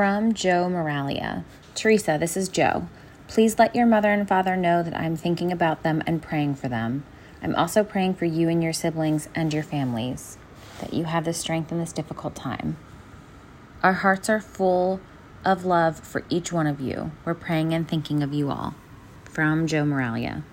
From Joe Maraliga. Teresa, this is Joe. Please let your mother and father know that I'm thinking about them and praying for them. I'm also praying for you and your siblings and your families, that you have the strength in this difficult time. Our hearts are full of love for each one of you. We're praying and thinking of you all. From Joe Maraliga.